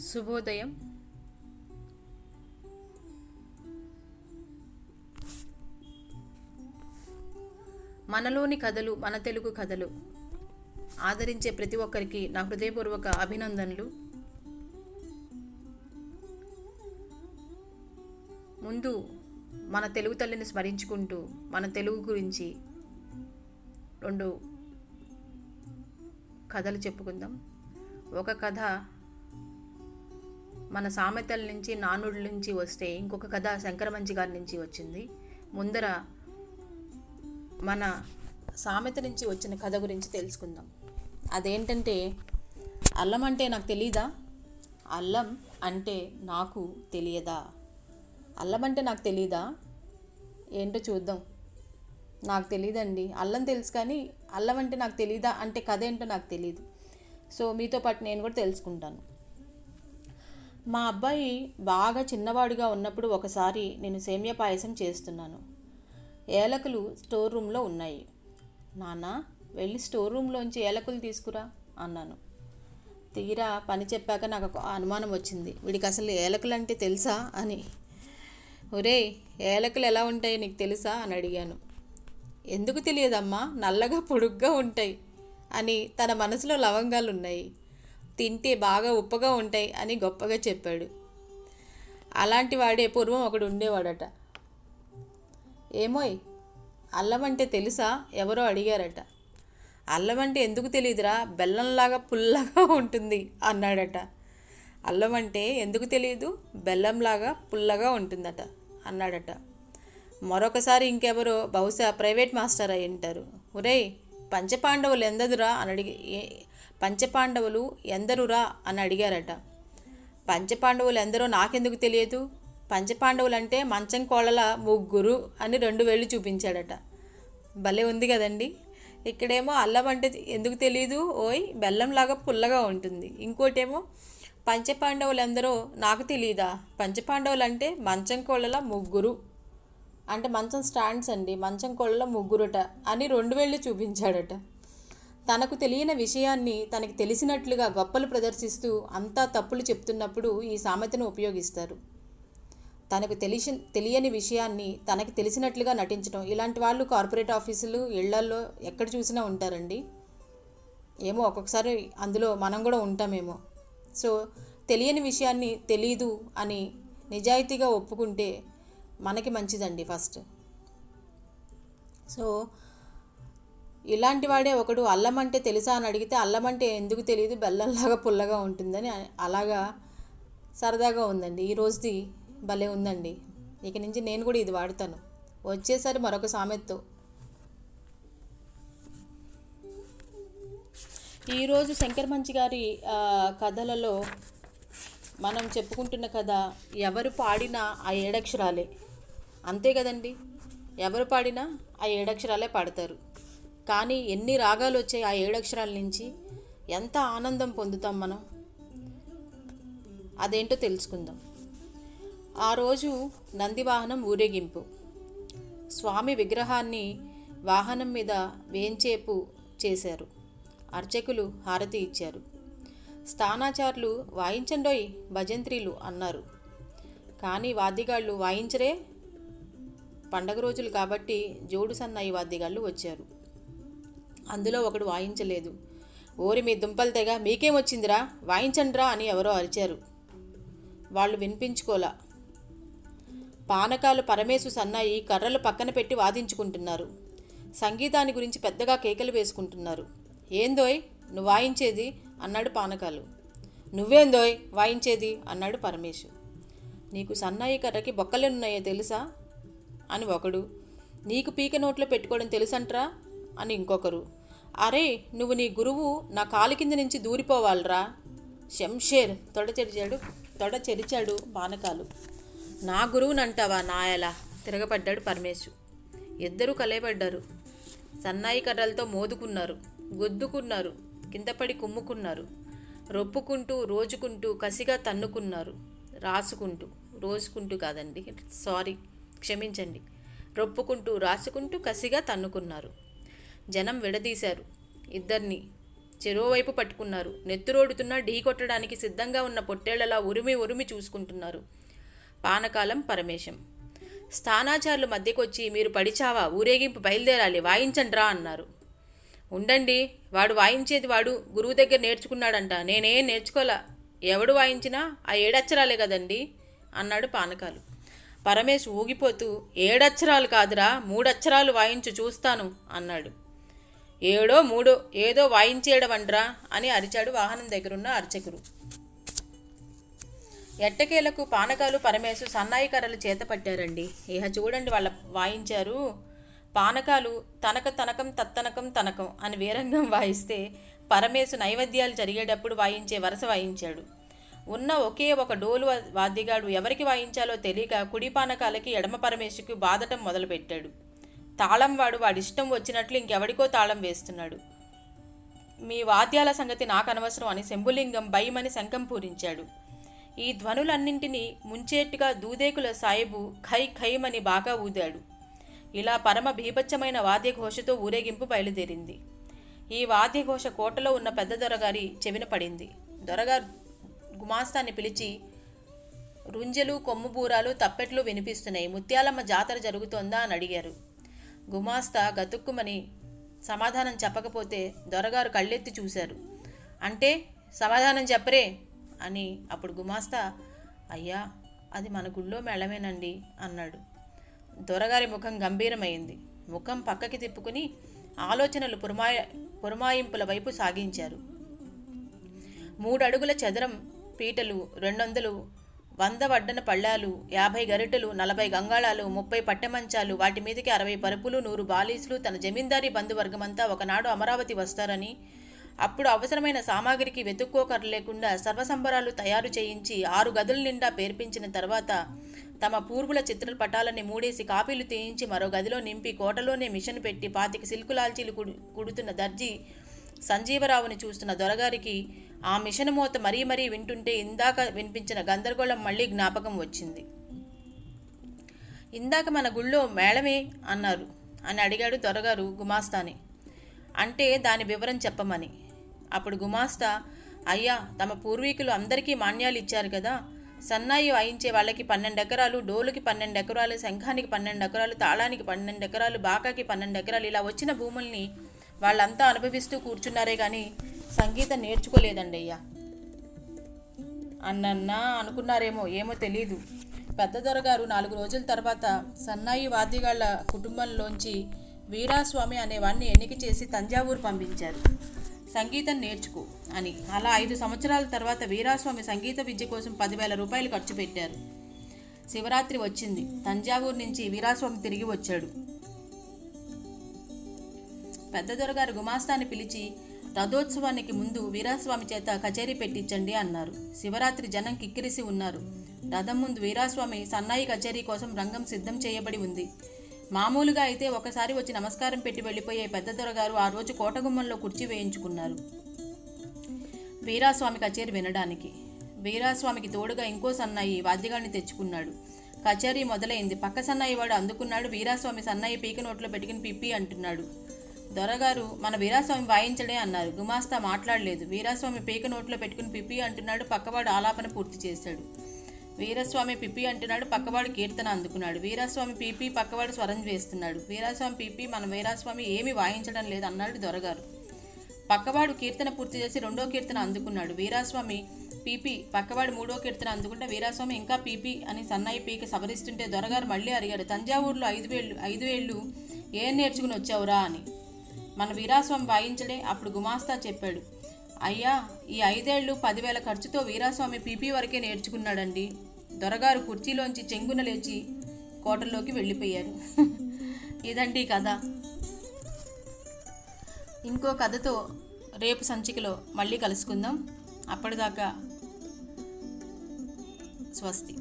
శుభోదయం. మనలోని కథలు మన తెలుగు కథలు ఆదరించే ప్రతి ఒక్కరికి నా హృదయపూర్వక అభినందనలు. ముందు మన తెలుగు తల్లిని స్మరించుకుంటూ మన తెలుగు గురించి రెండు కథలు చెప్పుకుందాం. ఒక కథ మన సామెతల నుంచి నానుడి నుంచి వస్తే ఇంకొక కథ శంకరమంచి గారి నుంచి వచ్చింది. ముందర మన సామెత నుంచి వచ్చిన కథ గురించి తెలుసుకుందాం. అదేంటంటే అల్లం అంటే నాకు తెలియదా అల్లం అంటే నాకు తెలియదా? అల్లం అంటే నాకు తెలియదా ఏంటో చూద్దాం. నాకు తెలియదండి అల్లం తెలుసు కానీ అల్లం అంటే నాకు తెలియదా అంటే కథ ఏంటో నాకు తెలియదు సో మీతో పాటు నేను కూడా తెలుసుకుంటాను. మా అబ్బాయి బాగా చిన్నవాడిగా ఉన్నప్పుడు ఒకసారి నేను సేమియా పాయసం చేస్తున్నాను. ఏలకులు స్టోర్ రూమ్లో ఉన్నాయి. నాన్న వెళ్ళి స్టోర్ రూమ్లోంచి ఏలకులు తీసుకురా అన్నాను. తీరా పని చెప్పాక నాకు ఒక అనుమానం వచ్చింది. వీడికి అసలు ఏలకులు అంటే తెలుసా? అని. ఒరే ఏలకులు ఎలా ఉంటాయో నీకు తెలుసా? అని అడిగాను. ఎందుకు తెలియదమ్మా? నల్లగా పొడుగ్గా ఉంటాయి అని తన మనసులో లవంగాలు ఉన్నాయి. తింటే బాగా ఉప్పగా ఉంటాయి అని గొప్పగా చెప్పాడు. అలాంటి వాడే పూర్వం ఒకడు ఉండేవాడట. ఏమోయ్ అల్లం అంటే తెలుసా? ఎవరో అడిగారట. అల్లం అంటే ఎందుకు తెలియదురా? బెల్లంలాగా పుల్లగా ఉంటుంది అన్నాడట. అల్లం అంటే ఎందుకు తెలియదు? బెల్లంలాగా పుల్లగా ఉంటుందట అన్నాడట. మరొకసారి ఇంకెవరో బహుశా ప్రైవేట్ మాస్టర్ అయి ఉంటారు. ఒరేయ్ పంచపాండవులు ఎందదురా అని అడిగి పంచపాండవులు ఎందరురా అని అడిగారట. పంచపాండవులు ఎందరో నాకెందుకు తెలియదు? పంచపాండవులు అంటే మంచం కోళ్ళల ముగ్గురు అని రెండు వేళ్ళు చూపించాడట. భలే ఉంది కదండి. ఇక్కడేమో అల్లం అంటే ఎందుకు తెలియదు ఓయ్ బెల్లంలాగా పుల్లగా ఉంటుంది. ఇంకోటేమో పంచపాండవులు ఎందరో నాకు తెలియదా పంచపాండవులు అంటే మంచం కోళ్ళల ముగ్గురు అంటే మంచం స్టాండ్స్ అండి. మంచం కోళ్ళ ముగ్గురుట అని రెండు వేళ్ళు చూపించాడట. తనకు తెలియని విషయాన్ని తనకి తెలిసినట్లుగా గొప్పలు ప్రదర్శిస్తూ అంతా తప్పులు చెప్తున్నప్పుడు ఈ సామెతను ఉపయోగిస్తారు. తనకు తెలిసి తెలియని విషయాన్ని తనకి తెలిసినట్లుగా నటించడం ఇలాంటి వాళ్ళు కార్పొరేట్ ఆఫీసులు ఇళ్ళల్లో ఎక్కడ చూసినా ఉంటారండి. ఏమో ఒక్కొక్కసారి అందులో మనం కూడా ఉంటామేమో. సో తెలియని విషయాన్ని తెలీదు అని నిజాయితీగా ఒప్పుకుంటే మనకి మంచిదండి ఫస్ట్. సో ఇలాంటి వాడే ఒకడు అల్లం అంటే తెలుసా అని అడిగితే అల్లం అంటే ఎందుకు తెలియదు బెల్లంలాగా పుల్లగా ఉంటుందని అలాగా సరదాగా ఉందండి. ఈ రోజుది భలే ఉందండి. ఇక నుంచి నేను కూడా ఇది వాడతాను. వచ్చేసరి మరొక సామెతో ఈరోజు శంకర్ మంచి గారి కథలలో మనం చెప్పుకుంటున్న కథ ఎవరు పాడినా ఆ ఏడక్షరాలే. అంతే కదండి? ఎవరు పాడినా ఆ ఏడక్షరాలే పాడతారు. కానీ ఎన్ని రాగాలు వచ్చాయి ఆ ఏడక్షరాల నుంచి? ఎంత ఆనందం పొందుతాం మనం? అదేంటో తెలుసుకుందాం. ఆ రోజు నంది వాహనం ఊరేగింపు. స్వామి విగ్రహాన్ని వాహనం మీద వేంచేపు చేశారు. అర్చకులు హారతి ఇచ్చారు. స్థానాచారులు వాయించండోయ్ భజంత్రీలు అన్నారు. కానీ వాద్యగాళ్ళు వాయించరే పండగ రోజులు కాబట్టి జోడు సన్నాయి వాద్యగాళ్ళు వచ్చారు. అందులో ఒకడు వాయించలేదు. ఓరి మీ దుంపలు తెగ మీకేం వచ్చిందిరా? అని ఎవరో అరిచారు. వాళ్ళు వినిపించుకోలా. పానకాలు పరమేశు సన్నాయి కర్రలు పక్కన పెట్టి వాదించుకుంటున్నారు. సంగీతాన్ని గురించి పెద్దగా కేకలు వేసుకుంటున్నారు. ఏందోయ్ నువ్వు వాయించేది అన్నాడు పానకాలు. నువ్వేందోయ్? వాయించేది? అన్నాడు పరమేశు. నీకు సన్నాయి కర్రకి బొక్కలేనున్నాయో తెలుసా? అని ఒకడు. నీకు పీక నోట్లో పెట్టుకోవడం తెలుసంట్రా? అని ఇంకొకరు. అరే నువ్వు నీ గురువు నా కాలు కింద నుంచి దూరిపోవాలరా. శంషేర్ తొడ చెరిచాడు తొడ చెరిచాడు పానకాలు. నా గురువునంటావా నాయలా? తిరగబడ్డాడు పరమేశు. ఇద్దరూ కలయబడ్డారు. సన్నాయి కర్రలతో మోదుకున్నారు గొద్దుకున్నారు. కిందపడి కుమ్ముకున్నారు. రొప్పుకుంటూ రోజుకుంటూ కసిగా తన్నుకున్నారు. రాసుకుంటూ రోజుకుంటూ కాదండి. సారీ క్షమించండి. రొప్పుకుంటూ రాసుకుంటూ కసిగా తన్నుకున్నారు. జనం విడదీశారు. ఇద్దరిని చెరోవైపు పట్టుకున్నారు. నెత్తురోడుతున్న ఢీ కొట్టడానికి సిద్ధంగా ఉన్న పొట్టేళ్ళలా ఉరిమి ఉరిమి చూసుకుంటున్నారు. పానకాలం పరమేశం. స్థానాచారులు మధ్యకొచ్చి మీరు పడిచావా? ఊరేగింపు బయలుదేరాలి. వాయించండ్రా అన్నారు. ఉండండి వాడు వాయించేది వాడు గురువు దగ్గర నేర్చుకున్నాడంట. నేనేం నేర్చుకోలే ఎవడు వాయించినా ఆ ఏడచ్చరాలే కదండి? అన్నాడు పానకాలు. పరమేశ్ ఊగిపోతూ ఏడచ్చరాలు కాదురా మూడచ్చరాలు వాయించు చూస్తాను అన్నాడు. ఏడో మూడో ఏదో వాయించేయడమండ్రా అని అరిచాడు వాహనం దగ్గరున్న అర్చకుడు. ఎట్టకేలకు పానకాలు పరమేశు సన్నాయి కర్రలు చేత పట్టారండి. ఇహ చూడండి వాళ్ళ వాయించారు. పానకాలు తనక తనకం తత్తనకం తనకం అని వీరంగం వాయిస్తే పరమేశు నైవేద్యాలు జరిగేటప్పుడు వాయించే వరస వాయించాడు. ఉన్న ఒకే ఒక డోలు వాద్యగాడు ఎవరికి వాయించాలో తెలియక కుడి పానకాలకి ఎడమ పరమేశుకి బాధటం మొదలుపెట్టాడు. తాళం వాడు వాడిష్టం వచ్చినట్లు ఇంకెవడికో తాళం వేస్తున్నాడు. మీ వాద్యాల సంగతి నాకు అనవసరం అని శంభులింగం భయమని శంఖం పూరించాడు. ఈ ధ్వనులన్నింటినీ ముంచేట్టుగా దూదేకుల సాయిబు ఖై ఖైమని బాగా ఊదాడు. ఇలా పరమ భీభత్సమైన వాద్యఘోషతో ఊరేగింపు బయలుదేరింది. ఈ వాద్యఘోష కోటలో ఉన్న పెద్ద దొరగారి చెవిన పడింది. దొరగారు గుమాస్తాన్ని పిలిచి రుంజలు కొమ్ముబూరాలు తప్పెట్లు వినిపిస్తున్నాయి. ముత్యాలమ్మ జాతర జరుగుతోందా? అని అడిగారు. గుమాస్తా గతుక్కుమని సమాధానం చెప్పకపోతే దొరగారు కళ్ళెత్తి చూశారు. అంటే సమాధానం చెప్పరే? అని అప్పుడు గుమాస్తా అయ్యా అది మన గుళ్ళో మేళమేనండి అన్నాడు. దొరగారి ముఖం గంభీరమైంది. ముఖం పక్కకి తిప్పుకుని ఆలోచనలు పురమాయ పురమాయింపుల వైపు సాగించారు. మూడు అడుగుల చదరం పీటలు రెండొందలు వంద వడ్డన పళ్ళాలు యాభై గరిటెలు నలభై గంగాళాలు ముప్పై పట్టెమంచాలు వాటి మీదకి అరవై పరుపులు నూరు బాలీసులు తన జమీందారీ బంధువర్గమంతా ఒకనాడు అమరావతి వస్తారని అప్పుడు అవసరమైన సామాగ్రికి వెతుక్కోకర లేకుండా సర్వసంబరాలు తయారు చేయించి ఆరు గదుల నిండా పేర్పించిన తర్వాత తమ పూర్వుల చిత్రపటాలని మూడేసి కాపీలు తీయించి మరో గదిలో నింపి కోటలోనే మిషన్ పెట్టి పాతికి సిల్కు లాల్చీలు కుడుతున్న దర్జీ సంజీవరావుని చూస్తున్న దొరగారికి ఆ మిషన్ మూత మరీ మరీ వింటుంటే ఇందాక వినిపించిన గందరగోళం మళ్ళీ జ్ఞాపకం వచ్చింది. ఇందాక మన గుళ్ళో మేళమే అన్నారు అని అడిగాడు దొరగారు గుమాస్తాని. అంటే దాని వివరం చెప్పమని. అప్పుడు గుమాస్తా అయ్యా తమ పూర్వీకులు అందరికీ మాన్యాలు ఇచ్చారు కదా. సన్నాయి వాయించే వాళ్ళకి పన్నెండు ఎకరాలు డోలుకి పన్నెండు ఎకరాలు శంఖానికి పన్నెండు ఎకరాలు తాళానికి పన్నెండు ఎకరాలు బాకాకి పన్నెండు ఎకరాలు ఇలా వచ్చిన భూముల్ని వాళ్ళంతా అనుభవిస్తూ కూర్చున్నారే కానీ సంగీతం నేర్చుకోలేదండి అయ్యా. అన్నన్నా అనుకున్నారేమో ఏమో తెలీదు. పెద్ద దొరగారు నాలుగు రోజుల తర్వాత సన్నాయి వాద్యగాళ్ళ కుటుంబంలోంచి వీరాస్వామి అనేవాడిని ఎన్నిక చేసి తంజావూరు పంపించారు. సంగీతం నేర్చుకో అని. అలా ఐదు సంవత్సరాల తర్వాత వీరాస్వామి సంగీత విద్య కోసం పదివేల రూపాయలు ఖర్చు పెట్టారు. శివరాత్రి వచ్చింది. తంజావూరు నుంచి వీరాస్వామి తిరిగి వచ్చాడు. పెద్ద దొరగారు గుమాస్తాని పిలిచి రథోత్సవానికి ముందు వీరాస్వామి చేత కచేరీ పెట్టించండి అన్నారు. శివరాత్రి జనం కిక్కిరిసి ఉన్నారు. రథం ముందు వీరాస్వామి సన్నాయి కచేరీ కోసం రంగం సిద్ధం చేయబడి ఉంది. మామూలుగా అయితే ఒకసారి వచ్చి నమస్కారం పెట్టి వెళ్ళిపోయే పెద్ద దొరగారు ఆ రోజు కోటగుమ్మంలో కుర్చీ వేయించుకున్నారు. వీరాస్వామి కచేరీ వినడానికి. వీరాస్వామికి తోడుగా ఇంకో సన్నాయి వాద్యగాన్ని తెచ్చుకున్నాడు. కచేరీ మొదలైంది. పక్క సన్నాయి వాడు అందుకున్నాడు. వీరాస్వామి సన్నాయి పీక నోట్లో పెట్టుకుని పిప్పి అంటున్నాడు. దొరగారు మన వీరాస్వామి వాయించడే అన్నారు. గుమాస్తా మాట్లాడలేదు. వీరాస్వామి పీక నోట్లో పెట్టుకుని పిప్పి అంటున్నాడు. పక్కవాడు ఆలాపన పూర్తి చేశాడు. వీరస్వామి పిపి అంటున్నాడు పక్కవాడు కీర్తన అందుకున్నాడు. వీరస్వామి పీపీ పక్కవాడు స్వరం వేస్తున్నాడు. వీరాస్వామి పీపీ మన వీరస్వామి ఏమీ వాయించడం లేదు అన్నాడు దొరగారు. పక్కవాడు కీర్తన పూర్తి చేసి రెండో కీర్తన అందుకున్నాడు. వీరాస్వామి పీపీ పక్కవాడు మూడో కీర్తన అందుకుంటే వీరాస్వామి ఇంకా పీపీ అని సన్నాయి పీకి సవరిస్తుంటే దొరగారు మళ్ళీ అడిగాడు తంజావూరులో ఐదు వేళ్ళు ఐదు ఏళ్ళు ఏం నేర్చుకుని వచ్చావురా? అని. మన వీరాస్వామి వాయించడే అప్పుడు గుమాస్తా చెప్పాడు అయ్యా ఈ ఐదేళ్ళు పదివేల ఖర్చుతో వీరాస్వామి పీపీ వరకే నేర్చుకున్నాడండి. దొరగారు కుర్చీలోంచి చెంగున లేచి కోటల్లోకి వెళ్ళిపోయారు. ఇదండి కథ. ఇంకో కథతో రేపు సంచికలో మళ్ళీ కలుసుకుందాం. అప్పటిదాకా స్వస్తి.